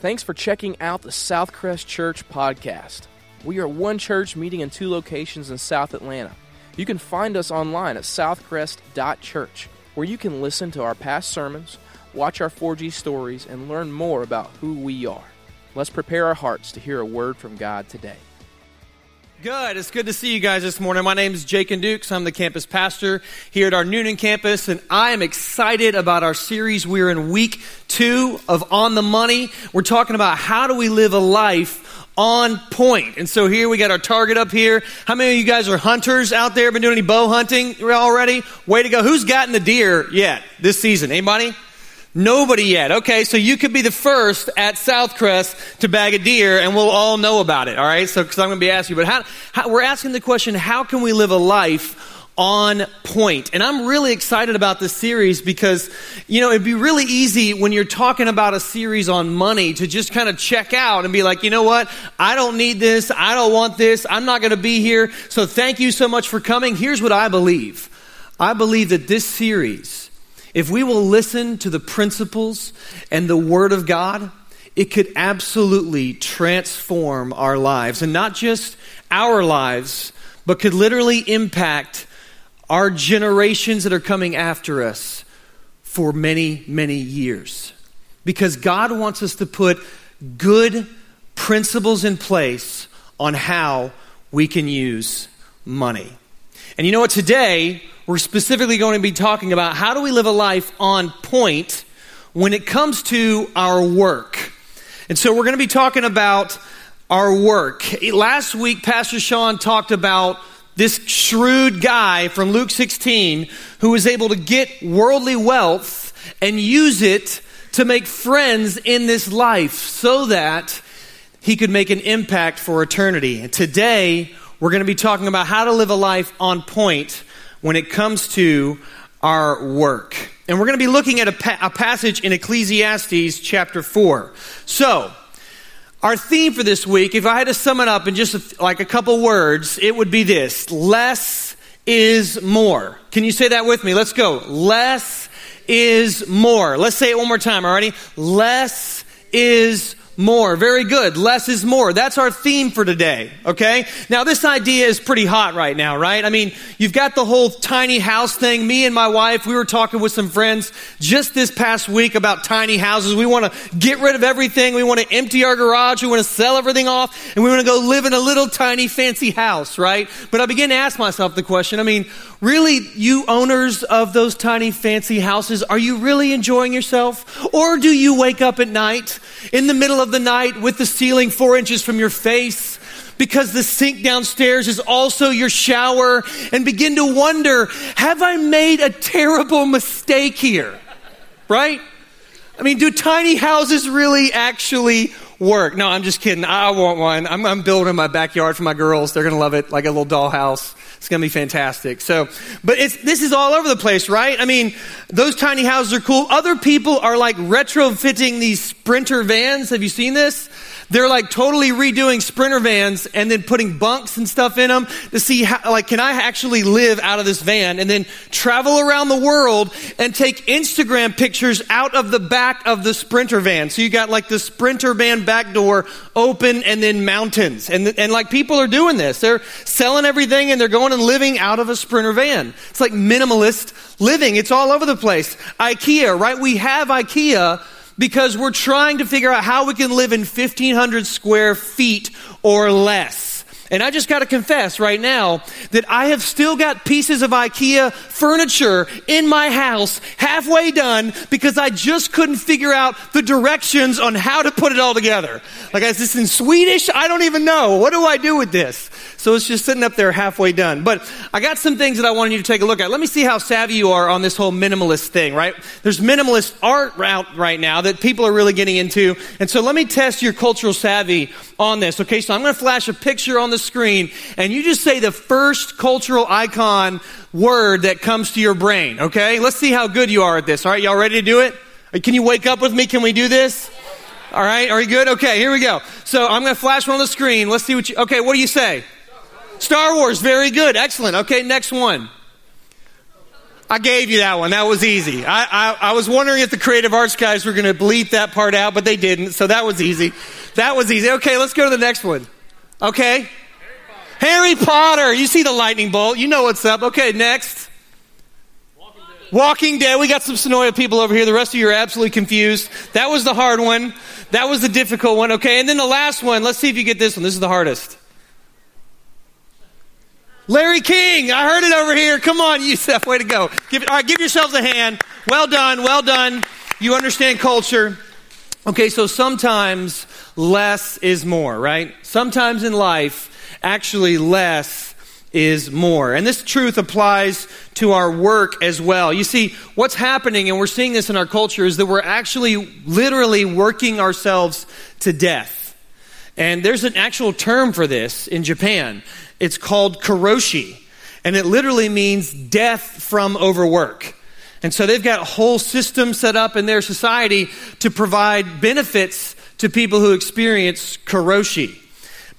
Thanks for checking out the Southcrest Church podcast. We are one church meeting in two locations in South Atlanta. You can find us online at southcrest.church, where you can listen to our past sermons, watch our 4G stories, and learn more about who we are. Let's prepare our hearts to hear a word from God today. Good. It's good to see you guys this morning. My name is Jake and Dukes. I'm the campus pastor here at our Newnan campus, and I am excited about our series. We're in week two of On the Money. We're talking about how do we live a life on point. And so here we got our target up here. How many of you guys are hunters out there? Been doing any bow hunting already? Way to go. Who's gotten the deer yet this season? Anybody? Nobody yet. Okay, so you could be the first at Southcrest to bag a deer, and we'll all know about it. All right, so because I'm going to be asking you, but how, how, we're asking the question: How can we live a life? on point. And I'm really excited about this series because, you know, it'd be really easy when you're talking about a series on money to just kind of check out and be like, you know what? I don't need this. I don't want this. I'm not going to be here. So thank you so much for coming. Here's what I believe. I believe that this series if we will listen to the principles and the Word of God, it could absolutely transform our lives. And not just our lives, but could literally impact our generations that are coming after us for many, many years. Because God wants us to put good principles in place on how we can use money. And you know what? Today, we're specifically going to be talking about how do we live a life on point when it comes to our work. And so we're going to be talking about our work. Last week, Pastor Sean talked about this shrewd guy from Luke 16 who was able to get worldly wealth and use it to make friends in this life so that he could make an impact for eternity. And today, we're going to be talking about how to live a life on point when it comes to our work. And we're going to be looking at a, pa- a passage in Ecclesiastes chapter 4. So, our theme for this week, if I had to sum it up in just a, like a couple words, it would be this less is more. Can you say that with me? Let's go. Less is more. Let's say it one more time, already? Less is more. Very good. Less is more. That's our theme for today. Okay. Now this idea is pretty hot right now, right? I mean, you've got the whole tiny house thing. Me and my wife, we were talking with some friends just this past week about tiny houses. We want to get rid of everything. We want to empty our garage. We want to sell everything off and we want to go live in a little tiny fancy house, right? But I begin to ask myself the question, I mean, really, you owners of those tiny fancy houses, are you really enjoying yourself? Or do you wake up at night in the middle of the night with the ceiling four inches from your face because the sink downstairs is also your shower and begin to wonder, have I made a terrible mistake here? Right? I mean, do tiny houses really actually work? No, I'm just kidding. I want one. I'm, I'm building my backyard for my girls. They're going to love it like a little dollhouse. It's going to be fantastic. So, but it's, this is all over the place, right? I mean, those tiny houses are cool. Other people are like retrofitting these sprinter vans. Have you seen this? They're like totally redoing sprinter vans and then putting bunks and stuff in them to see how, like, can I actually live out of this van and then travel around the world and take Instagram pictures out of the back of the sprinter van. So you got like the sprinter van back door open and then mountains. And, and like people are doing this. They're selling everything and they're going and living out of a sprinter van. It's like minimalist living. It's all over the place. IKEA, right? We have IKEA because we're trying to figure out how we can live in 1500 square feet or less. And I just got to confess right now that I have still got pieces of IKEA furniture in my house halfway done because I just couldn't figure out the directions on how to put it all together. Like, is this in Swedish? I don't even know. What do I do with this? So it's just sitting up there halfway done. But I got some things that I wanted you to take a look at. Let me see how savvy you are on this whole minimalist thing, right? There's minimalist art out right now that people are really getting into. And so let me test your cultural savvy on this. Okay, so I'm going to flash a picture on the screen and you just say the first cultural icon word that comes to your brain. Okay, let's see how good you are at this. All right, y'all ready to do it? Can you wake up with me? Can we do this? All right, are you good? Okay, here we go. So I'm going to flash one on the screen. Let's see what you, okay, what do you say? Star Wars, very good, excellent. Okay, next one. I gave you that one. That was easy. I, I, I was wondering if the creative arts guys were going to bleep that part out, but they didn't. So that was easy. That was easy. Okay, let's go to the next one. Okay. Harry Potter. You see the lightning bolt. You know what's up. Okay, next. Walking Dead. Walking Dead. We got some Sonoya people over here. The rest of you are absolutely confused. That was the hard one. That was the difficult one. Okay, and then the last one. Let's see if you get this one. This is the hardest. Larry King, I heard it over here. Come on, Yusef, way to go. Give, all right, give yourselves a hand. Well done, well done. You understand culture. Okay, so sometimes less is more, right? Sometimes in life, actually less is more. And this truth applies to our work as well. You see, what's happening, and we're seeing this in our culture, is that we're actually literally working ourselves to death. And there's an actual term for this in Japan. It's called karoshi, and it literally means death from overwork. And so they've got a whole system set up in their society to provide benefits to people who experience karoshi.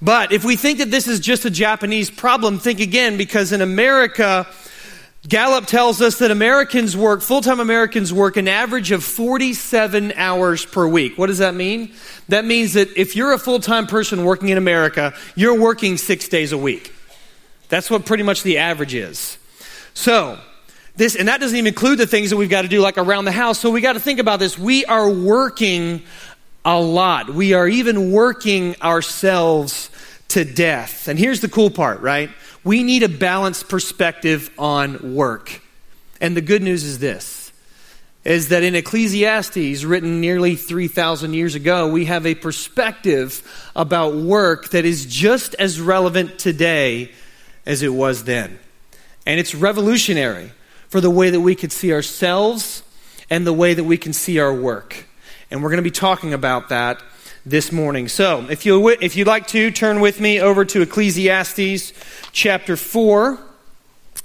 But if we think that this is just a Japanese problem, think again, because in America, Gallup tells us that Americans work, full time Americans work an average of 47 hours per week. What does that mean? That means that if you're a full time person working in America, you're working six days a week. That's what pretty much the average is. So, this, and that doesn't even include the things that we've got to do like around the house. So we got to think about this. We are working a lot. We are even working ourselves to death. And here's the cool part, right? We need a balanced perspective on work. And the good news is this is that in Ecclesiastes, written nearly 3,000 years ago, we have a perspective about work that is just as relevant today as it was then. And it's revolutionary for the way that we could see ourselves and the way that we can see our work. And we're going to be talking about that this morning. So, if you if you'd like to turn with me over to Ecclesiastes chapter 4,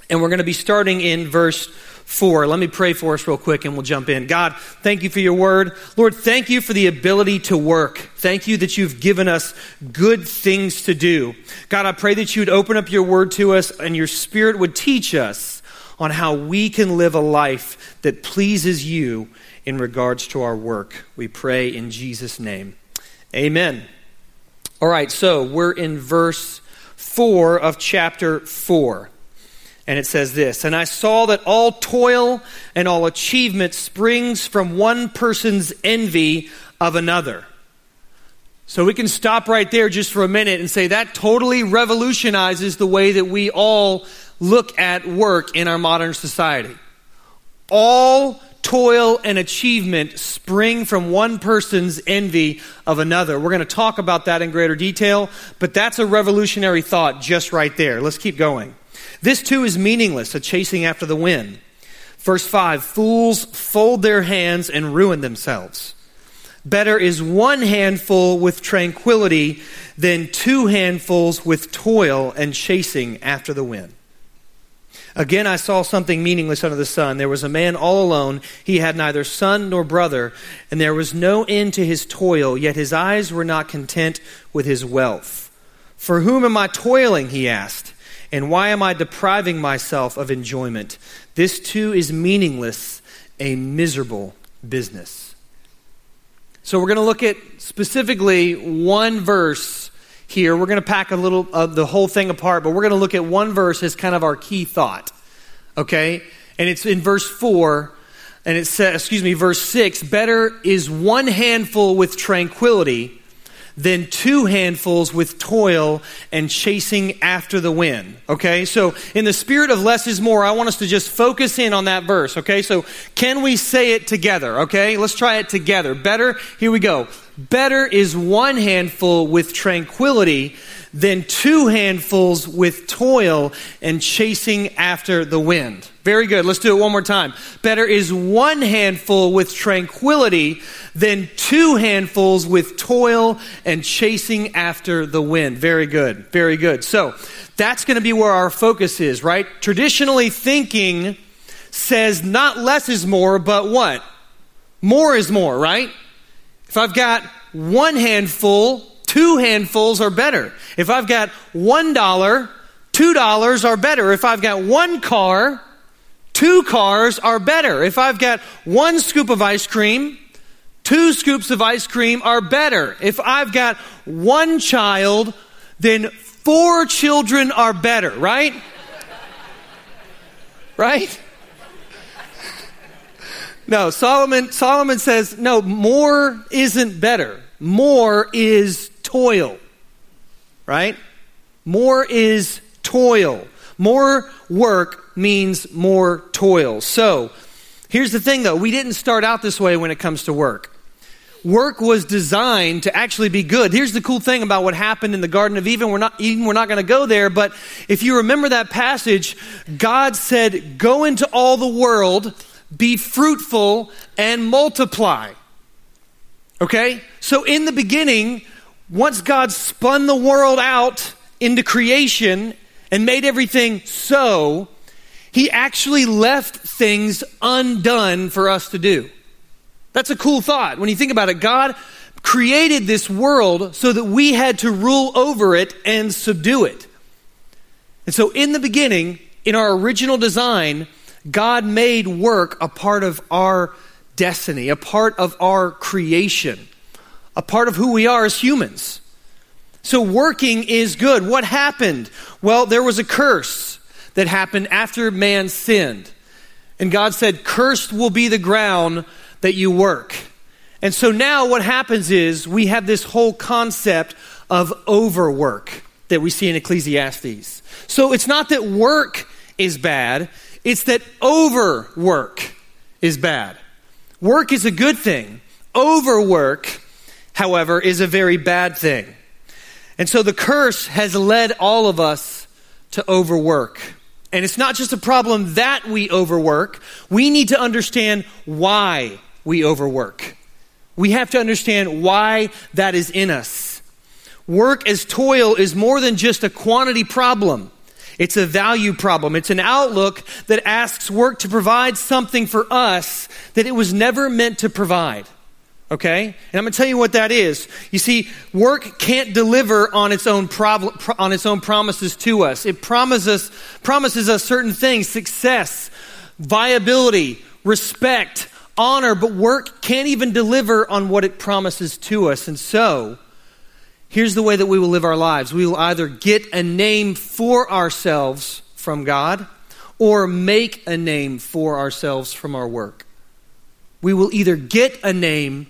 and we're going to be starting in verse 4. Let me pray for us real quick and we'll jump in. God, thank you for your word. Lord, thank you for the ability to work. Thank you that you've given us good things to do. God, I pray that you would open up your word to us and your spirit would teach us on how we can live a life that pleases you in regards to our work. We pray in Jesus' name. Amen. All right, so we're in verse 4 of chapter 4. And it says this And I saw that all toil and all achievement springs from one person's envy of another. So we can stop right there just for a minute and say that totally revolutionizes the way that we all look at work in our modern society. All toil and achievement spring from one person's envy of another. We're going to talk about that in greater detail, but that's a revolutionary thought just right there. Let's keep going. This too is meaningless, a chasing after the wind. Verse 5 Fools fold their hands and ruin themselves. Better is one handful with tranquility than two handfuls with toil and chasing after the wind. Again, I saw something meaningless under the sun. There was a man all alone. He had neither son nor brother, and there was no end to his toil, yet his eyes were not content with his wealth. For whom am I toiling? He asked. And why am I depriving myself of enjoyment? This too is meaningless, a miserable business. So we're going to look at specifically one verse here. We're going to pack a little of uh, the whole thing apart, but we're going to look at one verse as kind of our key thought. Okay? And it's in verse 4, and it says, excuse me, verse 6 Better is one handful with tranquility than two handfuls with toil and chasing after the wind. Okay, so in the spirit of less is more, I want us to just focus in on that verse. Okay, so can we say it together? Okay, let's try it together. Better, here we go. Better is one handful with tranquility than two handfuls with toil and chasing after the wind. Very good. Let's do it one more time. Better is one handful with tranquility than two handfuls with toil and chasing after the wind. Very good. Very good. So that's going to be where our focus is, right? Traditionally thinking says not less is more, but what? More is more, right? If I've got one handful, two handfuls are better. If I've got one dollar, two dollars are better. If I've got one car, two cars are better. If I've got one scoop of ice cream, two scoops of ice cream are better. If I've got one child, then four children are better, right? right? No, Solomon Solomon says no, more isn't better. More is toil. Right? More is toil. More work means more toil. So, here's the thing though, we didn't start out this way when it comes to work. Work was designed to actually be good. Here's the cool thing about what happened in the Garden of Eden. We're not, Eden, we're not going to go there, but if you remember that passage, God said, Go into all the world, be fruitful, and multiply. Okay? So in the beginning, once God spun the world out into creation and made everything so, he actually left things undone for us to do. That's a cool thought. When you think about it, God created this world so that we had to rule over it and subdue it. And so, in the beginning, in our original design, God made work a part of our destiny, a part of our creation, a part of who we are as humans. So working is good. What happened? Well, there was a curse that happened after man sinned. And God said, Cursed will be the ground that you work. And so now what happens is we have this whole concept of overwork that we see in Ecclesiastes. So it's not that work is bad, it's that overwork is bad. Work is a good thing. Overwork, however, is a very bad thing. And so the curse has led all of us to overwork. And it's not just a problem that we overwork, we need to understand why we overwork. We have to understand why that is in us. Work as toil is more than just a quantity problem. It's a value problem. It's an outlook that asks work to provide something for us that it was never meant to provide. Okay? And I'm going to tell you what that is. You see, work can't deliver on its own on its own promises to us. It promises promises us certain things, success, viability, respect, honor, but work can't even deliver on what it promises to us. And so, here's the way that we will live our lives. We will either get a name for ourselves from God or make a name for ourselves from our work. We will either get a name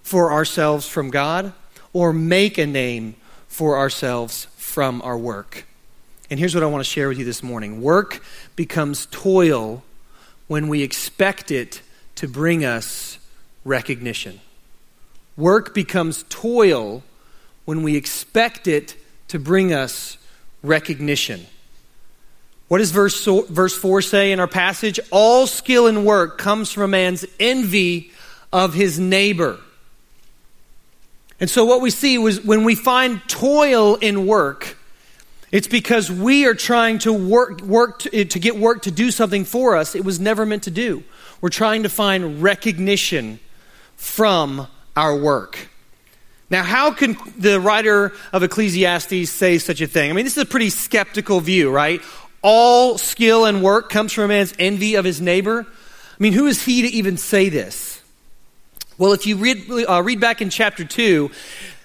for ourselves from God or make a name for ourselves from our work. And here's what I want to share with you this morning work becomes toil when we expect it to bring us recognition. Work becomes toil when we expect it to bring us recognition. What does verse, verse 4 say in our passage? All skill and work comes from a man's envy of his neighbor. And so what we see was when we find toil in work, it's because we are trying to work, work to, eh, to get work to do something for us it was never meant to do. We're trying to find recognition from our work. Now, how can the writer of Ecclesiastes say such a thing? I mean, this is a pretty skeptical view, right? All skill and work comes from a man's envy of his neighbor. I mean, who is he to even say this? Well, if you read, uh, read back in chapter 2,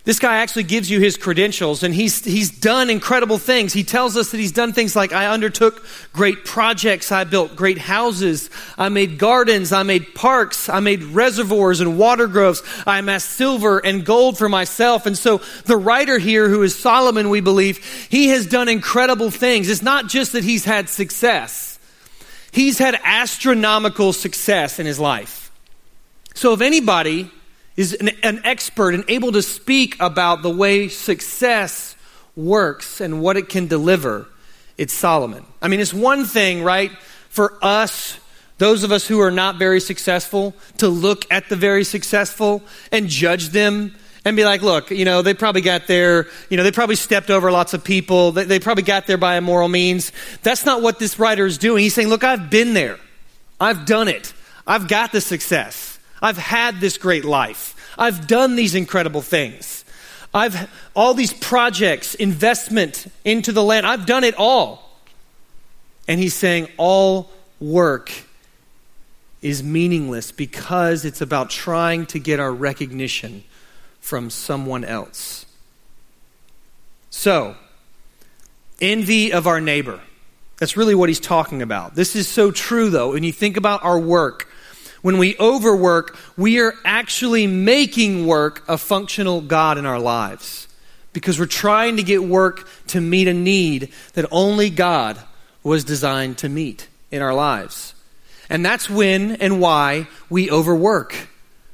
this guy actually gives you his credentials, and he's, he's done incredible things. He tells us that he's done things like I undertook great projects, I built great houses, I made gardens, I made parks, I made reservoirs and water groves, I amassed silver and gold for myself. And so the writer here, who is Solomon, we believe, he has done incredible things. It's not just that he's had success, he's had astronomical success in his life. So, if anybody is an, an, expert and able to speak about the way success works and what it can deliver, it's Solomon. I mean, it's one thing, right, for us, those of us who are not very successful, to look at the very successful and judge them and be like, look, you know, they probably got there, you know, they probably stepped over lots of people, they, they probably got there by immoral means. That's not what this writer is doing. He's saying, look, I've been there, I've done it, I've got the success. I've had this great life. I've done these incredible things. I've all these projects, investment into the land. I've done it all. And he's saying all work is meaningless because it's about trying to get our recognition from someone else. So, envy of our neighbor. That's really what he's talking about. This is so true, though. When you think about our work, when we overwork, we are actually making work a functional God in our lives because we're trying to get work to meet a need that only God was designed to meet in our lives. And that's when and why we overwork.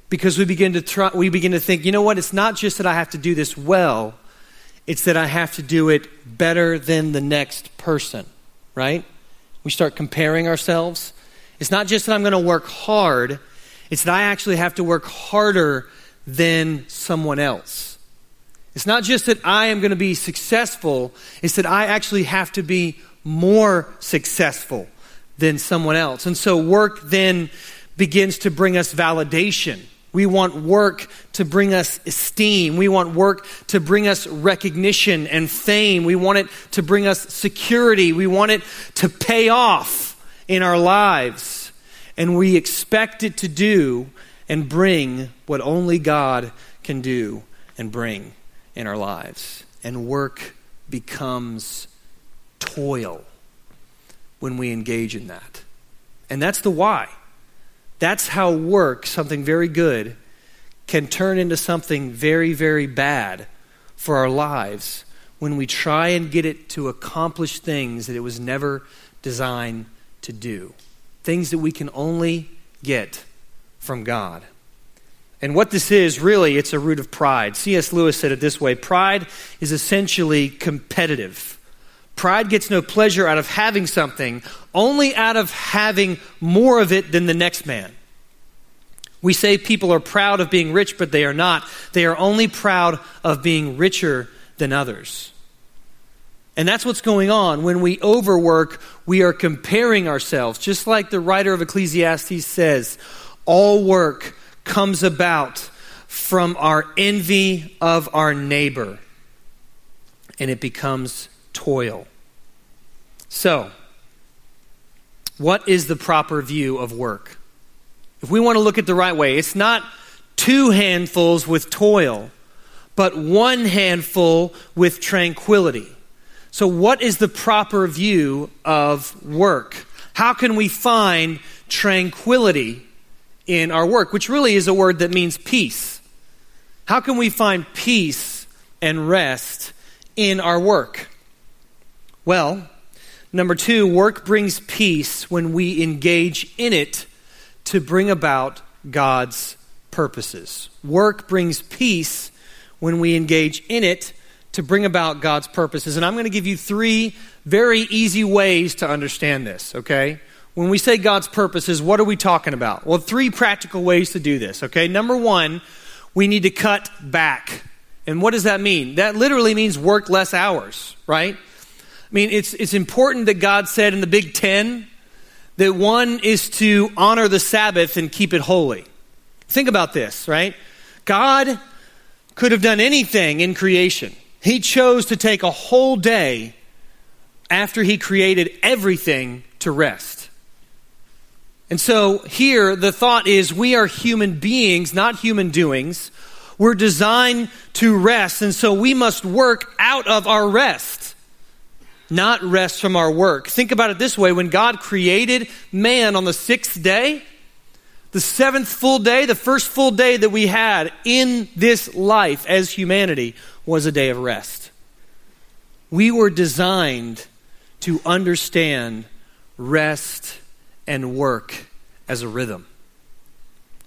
Because we begin to try, we begin to think, you know what, it's not just that I have to do this well, it's that I have to do it better than the next person, right? We start comparing ourselves. It's not just that I'm going to work hard, it's that I actually have to work harder than someone else. It's not just that I am going to be successful, it's that I actually have to be more successful than someone else. And so work then begins to bring us validation. We want work to bring us esteem. We want work to bring us recognition and fame. We want it to bring us security. We want it to pay off in our lives. And we expect it to do and bring what only God can do and bring in our lives. And work becomes toil when we engage in that. And that's the why. That's how work, something very good, can turn into something very, very bad for our lives when we try and get it to accomplish things that it was never designed to do. Things that we can only get from God. And what this is, really, it's a root of pride. C.S. Lewis said it this way Pride is essentially competitive. Pride gets no pleasure out of having something, only out of having more of it than the next man. We say people are proud of being rich, but they are not. They are only proud of being richer than others. And that's what's going on. When we overwork, we are comparing ourselves. Just like the writer of Ecclesiastes says, all work comes about from our envy of our neighbor, and it becomes toil. So, what is the proper view of work? If we want to look at the right way, it's not two handfuls with toil, but one handful with tranquility. So, what is the proper view of work? How can we find tranquility in our work, which really is a word that means peace? How can we find peace and rest in our work? Well, number two, work brings peace when we engage in it to bring about God's purposes. Work brings peace when we engage in it to bring about God's purposes. And I'm going to give you three very easy ways to understand this, okay? When we say God's purposes, what are we talking about? Well, three practical ways to do this, okay? Number one, we need to cut back. And what does that mean? That literally means work less hours, right? I mean, it's, it's important that God said in the Big Ten that one is to honor the Sabbath and keep it holy. Think about this, right? God could have done anything in creation. He chose to take a whole day after he created everything to rest. And so here, the thought is we are human beings, not human doings. We're designed to rest, and so we must work out of our rest, not rest from our work. Think about it this way when God created man on the sixth day, the seventh full day, the first full day that we had in this life as humanity, was a day of rest. We were designed to understand rest and work as a rhythm.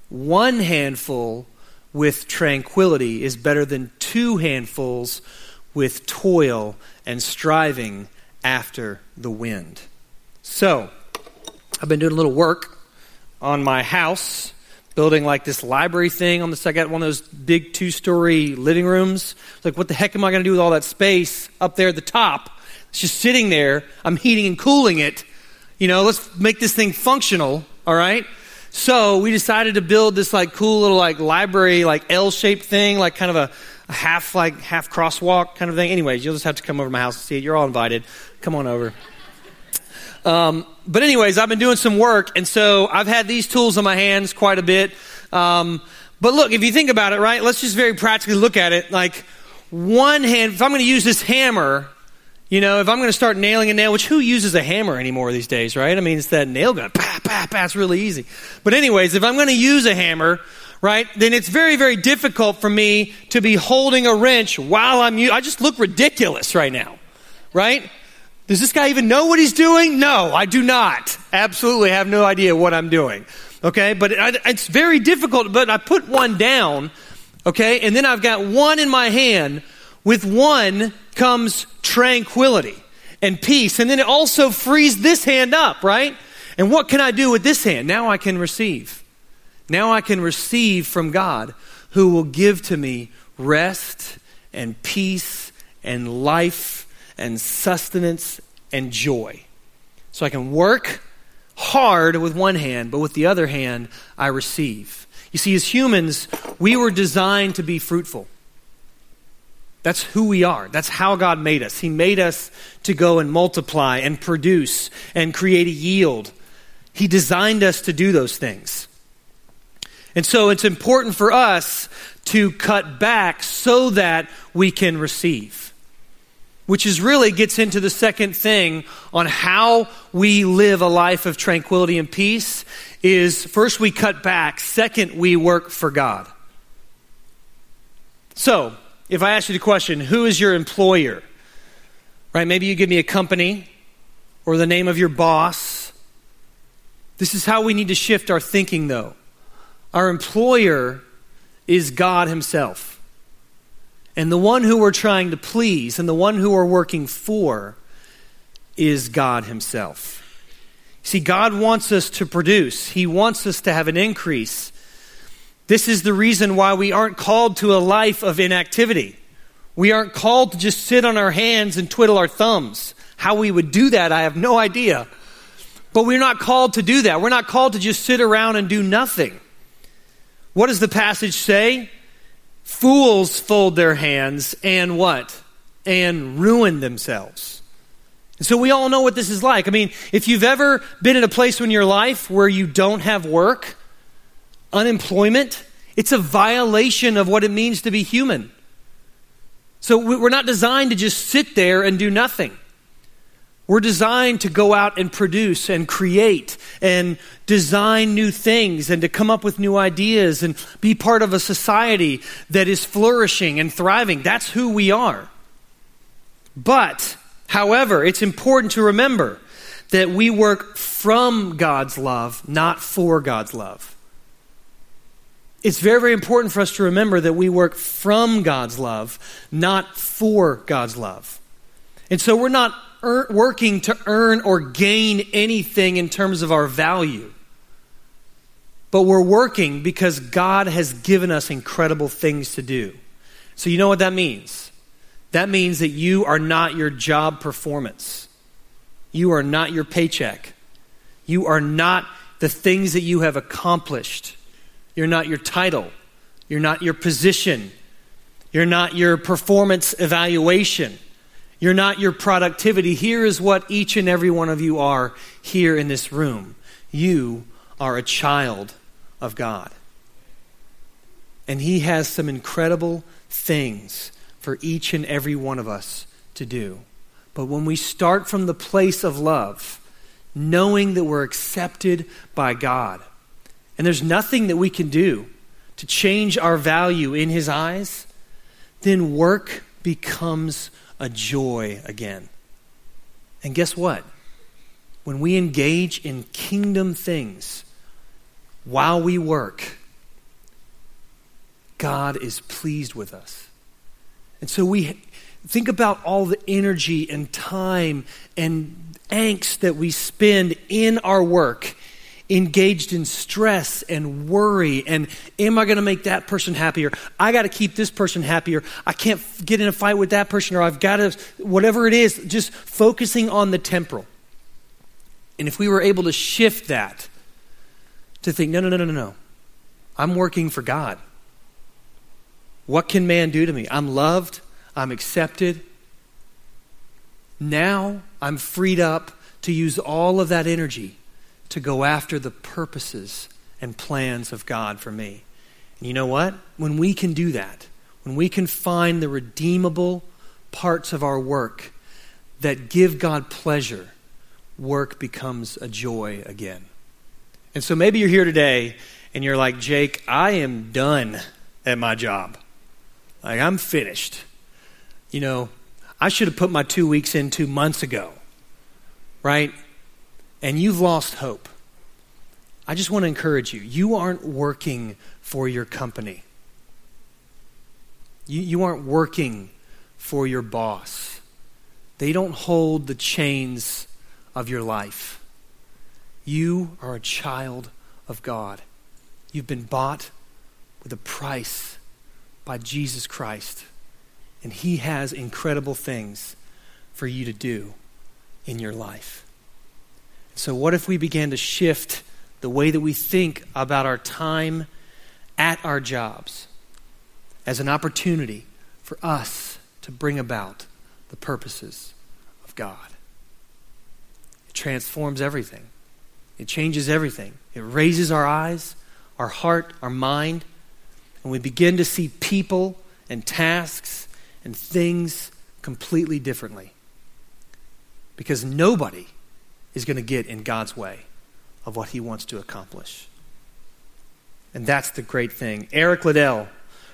One handful with tranquility is better than two handfuls with toil and striving after the wind. So, I've been doing a little work on my house building like this library thing on the second one of those big two story living rooms. Like, what the heck am I going to do with all that space up there at the top? It's just sitting there. I'm heating and cooling it. You know, let's make this thing functional, all right? So we decided to build this like cool little like library, like L shaped thing, like kind of a, a half like half crosswalk kind of thing. Anyways, you'll just have to come over to my house and see it. You're all invited. Come on over. Um, but anyways, I've been doing some work, and so I've had these tools in my hands quite a bit. Um, but look, if you think about it, right? Let's just very practically look at it. Like one hand, if I'm going to use this hammer, you know, if I'm going to start nailing a nail, which who uses a hammer anymore these days, right? I mean, it's that nail gun, pa, pa, pa, it's really easy. But anyways, if I'm going to use a hammer, right, then it's very, very difficult for me to be holding a wrench while I'm, I just look ridiculous right now, right? Does this guy even know what he's doing? No, I do not. Absolutely have no idea what I'm doing. Okay, but it, it's very difficult, but I put one down, okay, and then I've got one in my hand. With one comes tranquility and peace, and then it also frees this hand up, right? And what can I do with this hand? Now I can receive. Now I can receive from God who will give to me rest and peace and life and sustenance and joy. So I can work hard with one hand, but with the other hand, I receive. You see, as humans, we were designed to be fruitful. That's who we are. That's how God made us. He made us to go and multiply and produce and create a yield. He designed us to do those things. And so it's important for us to cut back so that we can receive which is really gets into the second thing on how we live a life of tranquility and peace is first we cut back, second we work for God. So, if I ask you the question, who is your employer? Right? Maybe you give me a company or the name of your boss. This is how we need to shift our thinking though. Our employer is God himself. And the one who we're trying to please and the one who we're working for is God Himself. See, God wants us to produce, He wants us to have an increase. This is the reason why we aren't called to a life of inactivity. We aren't called to just sit on our hands and twiddle our thumbs. How we would do that, I have no idea. But we're not called to do that. We're not called to just sit around and do nothing. What does the passage say? Fools fold their hands and what? And ruin themselves. And so we all know what this is like. I mean, if you've ever been in a place in your life where you don't have work, unemployment, it's a violation of what it means to be human. So we're not designed to just sit there and do nothing. We're designed to go out and produce and create and design new things and to come up with new ideas and be part of a society that is flourishing and thriving. That's who we are. But, however, it's important to remember that we work from God's love, not for God's love. It's very, very important for us to remember that we work from God's love, not for God's love. And so we're not earn, working to earn or gain anything in terms of our value. But we're working because God has given us incredible things to do. So, you know what that means? That means that you are not your job performance. You are not your paycheck. You are not the things that you have accomplished. You're not your title. You're not your position. You're not your performance evaluation. You're not your productivity. Here is what each and every one of you are here in this room. You are a child of God. And He has some incredible things for each and every one of us to do. But when we start from the place of love, knowing that we're accepted by God, and there's nothing that we can do to change our value in His eyes, then work becomes a joy again. And guess what? When we engage in kingdom things while we work, God is pleased with us. And so we think about all the energy and time and angst that we spend in our work engaged in stress and worry and am I going to make that person happier? I got to keep this person happier. I can't get in a fight with that person or I've got to, whatever it is, just focusing on the temporal. And if we were able to shift that to think, no, no, no, no, no, I'm working for God. What can man do to me? I'm loved, I'm accepted. Now I'm freed up to use all of that energy to go after the purposes and plans of God for me. And you know what? When we can do that, when we can find the redeemable parts of our work that give God pleasure, work becomes a joy again. And so maybe you're here today and you're like, Jake, I am done at my job. Like, I'm finished. You know, I should have put my two weeks in two months ago, right? And you've lost hope. I just want to encourage you. You aren't working for your company, you, you aren't working for your boss. They don't hold the chains of your life. You are a child of God. You've been bought with a price by Jesus Christ. And He has incredible things for you to do in your life. So, what if we began to shift the way that we think about our time at our jobs as an opportunity for us to bring about the purposes of God? It transforms everything, it changes everything. It raises our eyes, our heart, our mind, and we begin to see people and tasks and things completely differently. Because nobody is going to get in God's way of what he wants to accomplish. And that's the great thing. Eric Liddell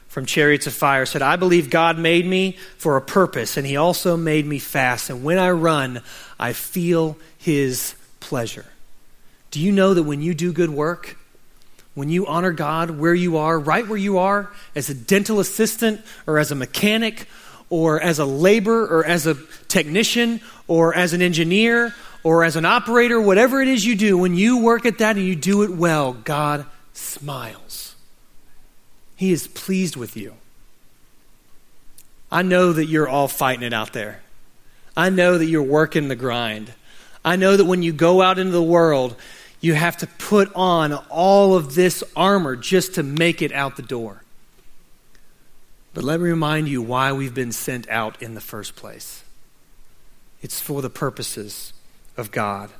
from Chariots of Fire said, I believe God made me for a purpose, and he also made me fast. And when I run, I feel his pleasure. Do you know that when you do good work, when you honor God where you are, right where you are, as a dental assistant or as a mechanic or as a laborer or as a technician or as an engineer or as an operator, whatever it is you do, when you work at that and you do it well, God smiles. He is pleased with you. I know that you're all fighting it out there. I know that you're working the grind. I know that when you go out into the world, you have to put on all of this armor just to make it out the door. But let me remind you why we've been sent out in the first place. It's for the purposes of God.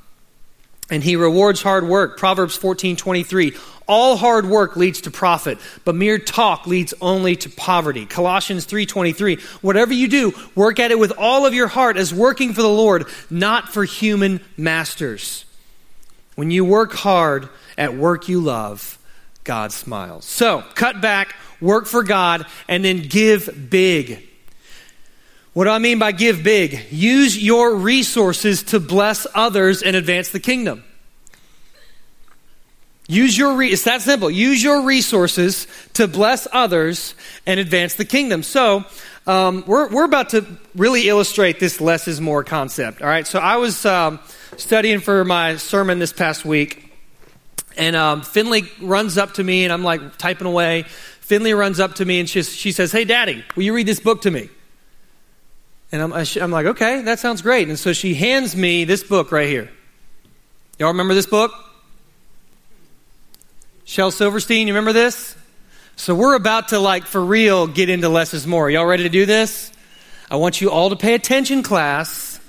And he rewards hard work. Proverbs 14 23. All hard work leads to profit, but mere talk leads only to poverty. Colossians 3:23. Whatever you do, work at it with all of your heart as working for the Lord, not for human masters. When you work hard at work you love, God smiles. So, cut back, work for God, and then give big. What do I mean by give big? Use your resources to bless others and advance the kingdom. Use your re- it's that simple. Use your resources to bless others and advance the kingdom. So, um, we're, we're about to really illustrate this less is more concept. All right. So I was um, studying for my sermon this past week, and um, Finley runs up to me, and I'm like typing away. Finley runs up to me, and she, she says, "Hey, Daddy, will you read this book to me?" And I'm, I'm like, okay, that sounds great. And so she hands me this book right here. Y'all remember this book? Shel Silverstein, you remember this? So we're about to, like, for real, get into less is more. Y'all ready to do this? I want you all to pay attention, class.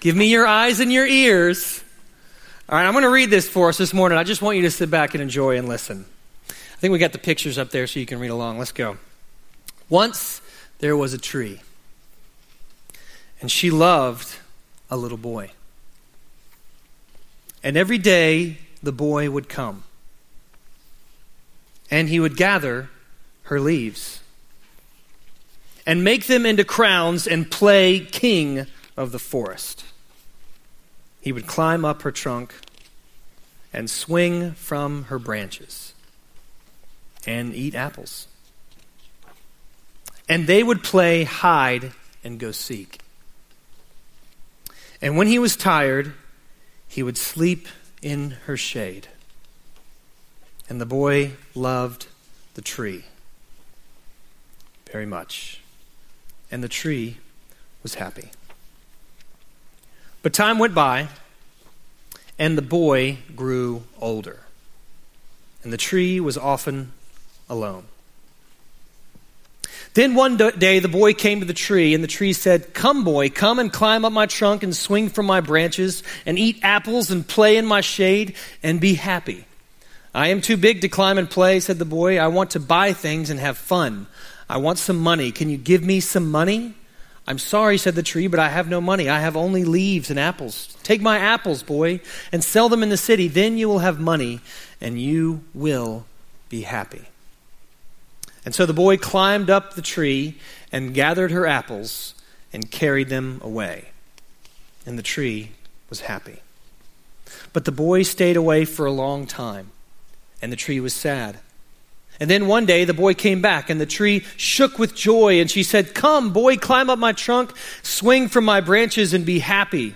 Give me your eyes and your ears. All right, I'm going to read this for us this morning. I just want you to sit back and enjoy and listen. I think we got the pictures up there so you can read along. Let's go. Once there was a tree and she loved a little boy. And every day the boy would come, and he would gather her leaves and make them into crowns and play king of the forest. He would climb up her trunk and swing from her branches and eat apples. And they would play hide and go seek. And when he was tired, he would sleep in her shade. And the boy loved the tree very much. And the tree was happy. But time went by, and the boy grew older. And the tree was often alone. Then one day the boy came to the tree, and the tree said, Come, boy, come and climb up my trunk and swing from my branches, and eat apples and play in my shade, and be happy. I am too big to climb and play, said the boy. I want to buy things and have fun. I want some money. Can you give me some money? I'm sorry, said the tree, but I have no money. I have only leaves and apples. Take my apples, boy, and sell them in the city. Then you will have money, and you will be happy. And so the boy climbed up the tree and gathered her apples and carried them away. And the tree was happy. But the boy stayed away for a long time, and the tree was sad. And then one day the boy came back, and the tree shook with joy, and she said, Come, boy, climb up my trunk, swing from my branches, and be happy.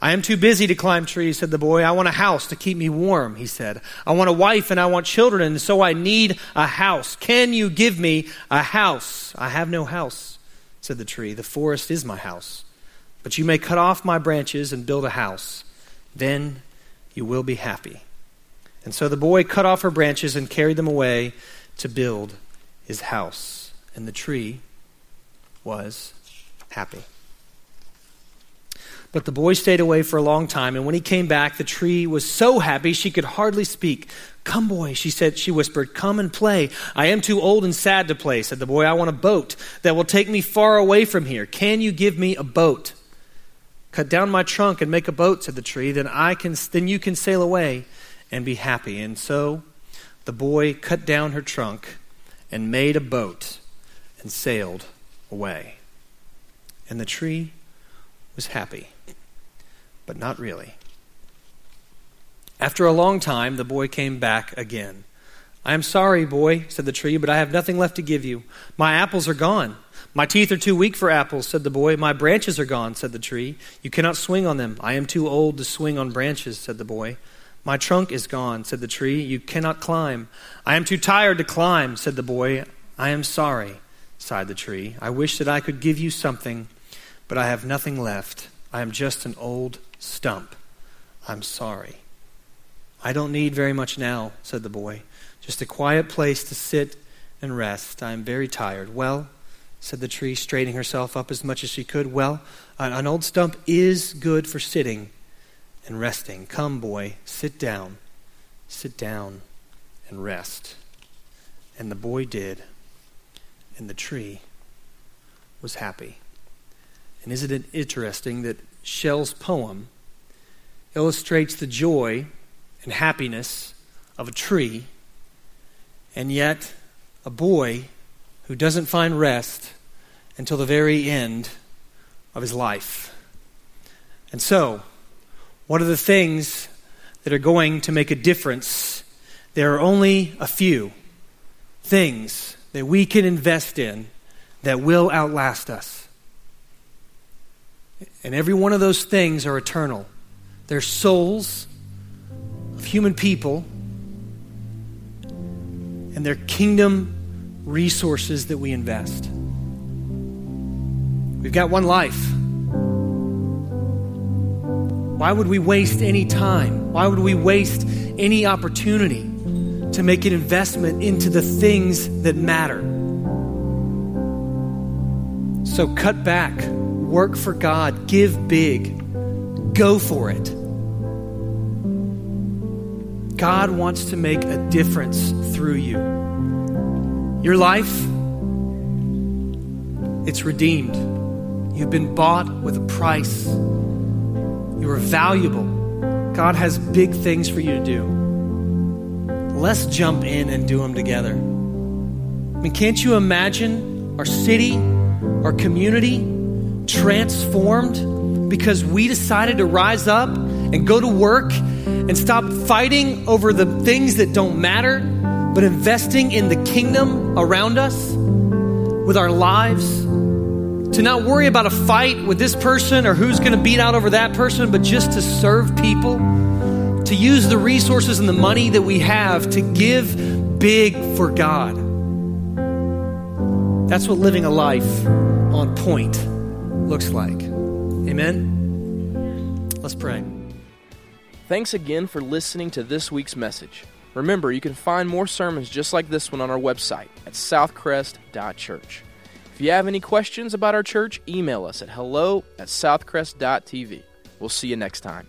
I am too busy to climb trees, said the boy. I want a house to keep me warm, he said. I want a wife and I want children, and so I need a house. Can you give me a house? I have no house, said the tree. The forest is my house. But you may cut off my branches and build a house. Then you will be happy. And so the boy cut off her branches and carried them away to build his house. And the tree was happy. But the boy stayed away for a long time, and when he came back, the tree was so happy she could hardly speak. Come, boy, she said, she whispered, come and play. I am too old and sad to play, said the boy. I want a boat that will take me far away from here. Can you give me a boat? Cut down my trunk and make a boat, said the tree. Then I can then you can sail away and be happy. And so the boy cut down her trunk and made a boat and sailed away. And the tree was happy, but not really. After a long time, the boy came back again. I am sorry, boy, said the tree, but I have nothing left to give you. My apples are gone. My teeth are too weak for apples, said the boy. My branches are gone, said the tree. You cannot swing on them. I am too old to swing on branches, said the boy. My trunk is gone, said the tree. You cannot climb. I am too tired to climb, said the boy. I am sorry, sighed the tree. I wish that I could give you something, but I have nothing left. I am just an old stump. I'm sorry. I don't need very much now, said the boy. Just a quiet place to sit and rest. I am very tired. Well, said the tree, straightening herself up as much as she could. Well, an old stump is good for sitting and resting. Come, boy, sit down. Sit down and rest. And the boy did, and the tree was happy. And isn't it interesting that Shel's poem illustrates the joy and happiness of a tree, and yet a boy who doesn't find rest until the very end of his life. And so, what are the things that are going to make a difference? There are only a few things that we can invest in that will outlast us. And every one of those things are eternal. They're souls of human people, and they're kingdom resources that we invest. We've got one life. Why would we waste any time? Why would we waste any opportunity to make an investment into the things that matter? So cut back, work for God, give big, go for it. God wants to make a difference through you. Your life, it's redeemed. You've been bought with a price. You are valuable. God has big things for you to do. Let's jump in and do them together. I mean, can't you imagine our city, our community transformed because we decided to rise up and go to work and stop fighting over the things that don't matter, but investing in the kingdom around us with our lives? to not worry about a fight with this person or who's going to beat out over that person, but just to serve people, to use the resources and the money that we have to give big for God. That's what living a life on point looks like. Amen? Let's pray. Thanks again for listening to this week's message. Remember, you can find more sermons just like this one on our website at southcrest.church. If you have any questions about our church, email us at hello at southcrest.tv. We'll see you next time.